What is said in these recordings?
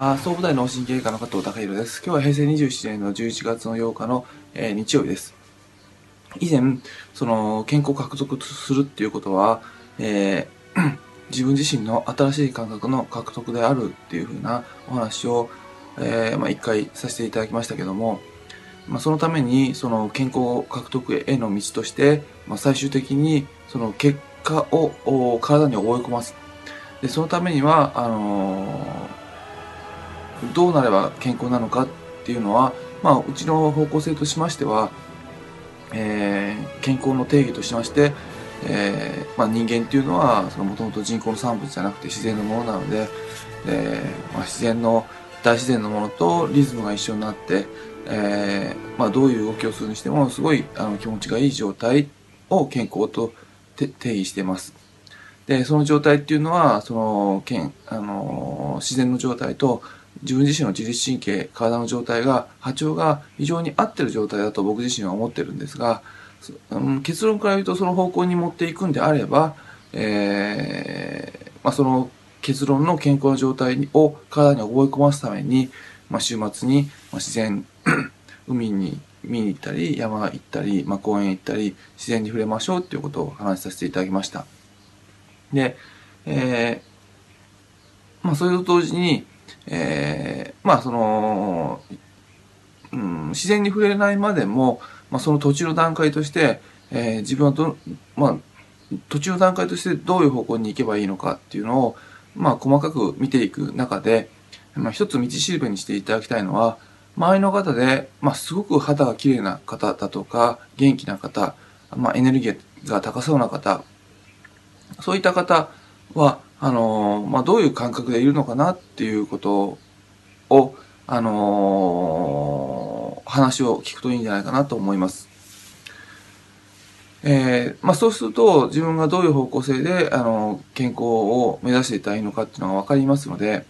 あ総武大脳神経科の加藤隆弘です。今日は平成27年の11月の8日の、えー、日曜日です。以前、その、健康獲得するっていうことは、えー、自分自身の新しい感覚の獲得であるっていうふうなお話を、えー、まあ、一回させていただきましたけども、まあ、そのために、その健康獲得への道として、まあ、最終的に、その結果を体に覚え込ます。で、そのためには、あのーどうなれば健康なのかっていうのは、まあ、うちの方向性としましては、えー、健康の定義としまして、えーまあ、人間っていうのはもともと人工の産物じゃなくて自然のものなので、えーまあ、自然の大自然のものとリズムが一緒になって、えーまあ、どういう動きをするにしてもすごいあの気持ちがいい状態を健康と定義してます。でその状態っていうのはその健あの自然の状態と自分自身の自律神経、体の状態が、波長が非常に合ってる状態だと僕自身は思ってるんですが、うん、結論から言うとその方向に持っていくんであれば、えー、まあ、その結論の健康な状態を体に覚え込ますために、まあ、週末に、自然、海に見に行ったり、山行ったり、まあ、公園行ったり、自然に触れましょうっていうことを話させていただきました。で、えー、まあ、それと同時に、えー、まあその、うん、自然に触れないまでも、まあ、その途中の段階として、えー、自分はど、まあ、途中の段階としてどういう方向に行けばいいのかっていうのを、まあ、細かく見ていく中で、まあ、一つ道しるべにしていただきたいのは、周りの方で、まあ、すごく肌が綺麗な方だとか、元気な方、まあ、エネルギーが高そうな方、そういった方は、あのまあ、どういう感覚でいるのかなっていうことを、あの話を聞くといいんじゃないかなと思います。えー、まあ、そうすると自分がどういう方向性で、あの健康を目指していたらいいのかっていうのが分かりますので、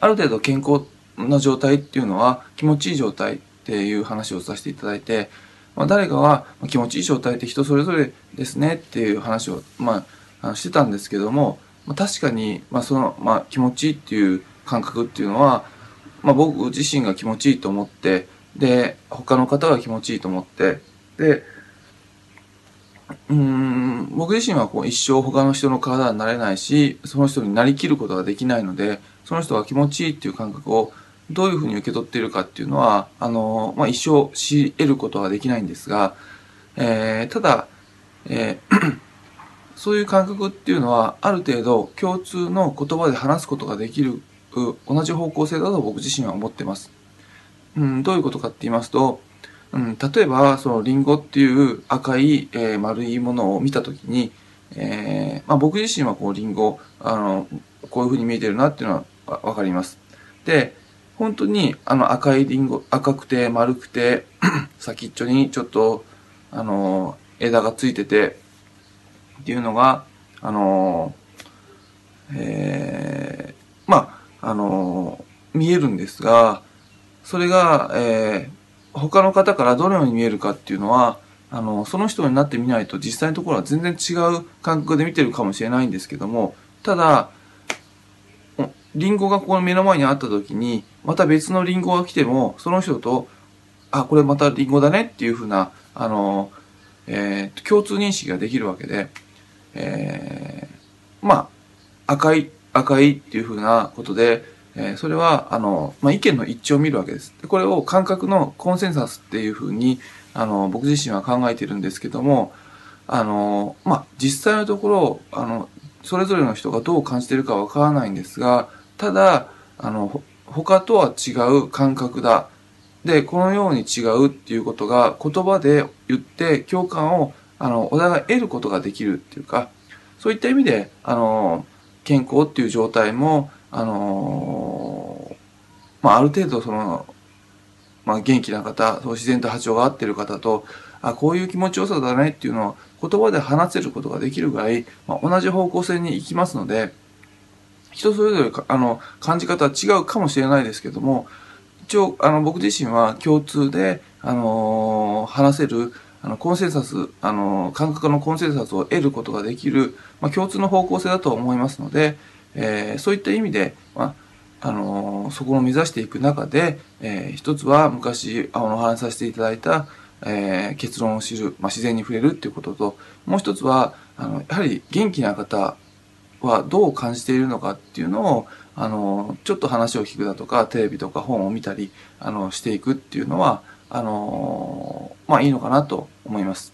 ある程度健康な状態っていうのは気持ちいい状態っていう話をさせていただいて、まあ、誰かは気持ちいい状態って人それぞれですねっていう話を、まあ、してたんですけども、まあ、確かに、まあ、その、まあ、気持ちいいっていう感覚っていうのは、まあ、僕自身が気持ちいいと思って、で、他の方が気持ちいいと思って、で、うん、僕自身はこう一生他の人の体になれないし、その人になりきることができないので、その人が気持ちいいっていう感覚をどういうふうに受け取っているかっていうのは、あの、まあ、一生知得ることはできないんですが、えー、ただ、えーそういう感覚っていうのは、ある程度共通の言葉で話すことができる、同じ方向性だと僕自身は思ってます。うん、どういうことかって言いますと、うん、例えば、そのリンゴっていう赤い、えー、丸いものを見たときに、えー、まあ、僕自身はこうリンゴ、あの、こういう風に見えてるなっていうのはわかります。で、本当にあの赤いリンゴ、赤くて丸くて、先っちょにちょっと、あの、枝がついてて、っていうのが、あのえー、まあ、あの見えるんですが、それが、えー、他の方からどのように見えるかっていうのは、あの、その人になってみないと実際のところは全然違う感覚で見てるかもしれないんですけども、ただ、リンゴがこの目の前にあった時に、また別のリンゴが来ても、その人と、あ、これまたリンゴだねっていうふうな、あの、えー、共通認識ができるわけで、えー、まあ、赤い、赤いっていうふうなことで、えー、それは、あの、まあ、意見の一致を見るわけです。でこれを感覚のコンセンサスっていうふうに、あの、僕自身は考えてるんですけども、あの、まあ、実際のところ、あの、それぞれの人がどう感じてるかわからないんですが、ただ、あの、他とは違う感覚だ。で、このように違うっていうことが言葉で言って共感をあの、お互い得ることができるっていうか、そういった意味で、あの、健康っていう状態も、あの、まあ、ある程度その、まあ、元気な方、そう自然と波長が合ってる方と、あ、こういう気持ちよさだねっていうのを言葉で話せることができるぐらい、まあ、同じ方向性に行きますので、人それぞれあの感じ方は違うかもしれないですけども、一応あの僕自身は共通で、あのー、話せるあの、コンセンサス、あの、感覚のコンセンサスを得ることができる、まあ、共通の方向性だと思いますので、えー、そういった意味で、まあ、あの、そこを目指していく中で、えー、一つは昔、あの、お話させていただいた、えー、結論を知る、まあ、自然に触れるっていうことと、もう一つは、あの、やはり元気な方はどう感じているのかっていうのを、あの、ちょっと話を聞くだとか、テレビとか本を見たり、あの、していくっていうのは、あの、まあいいのかなと思います。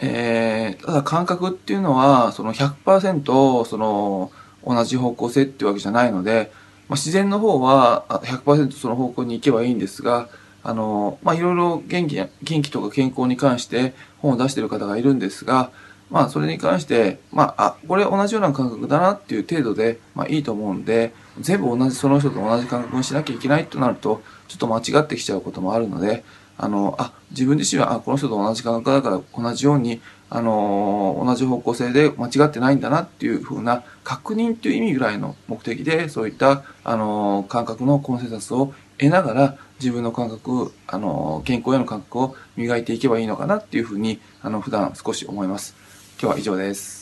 えー、ただ感覚っていうのは、その100%その同じ方向性っていうわけじゃないので、まあ、自然の方は100%その方向に行けばいいんですが、あの、まあ、いろいろ元気、元気とか健康に関して本を出してる方がいるんですが、まあ、それに関して、まあ、あ、これ同じような感覚だなっていう程度で、まあ、いいと思うんで、全部同じ、その人と同じ感覚にしなきゃいけないとなると、ちょっと間違ってきちゃうこともあるので、あの、あ、自分自身は、あ、この人と同じ感覚だから同じように、あの、同じ方向性で間違ってないんだなっていうふうな確認っていう意味ぐらいの目的で、そういった、あの、感覚のコンセンサスを得ながら、自分の感覚、あの、健康への感覚を磨いていけばいいのかなっていうふうに、あの、普段少し思います。今日は以上です。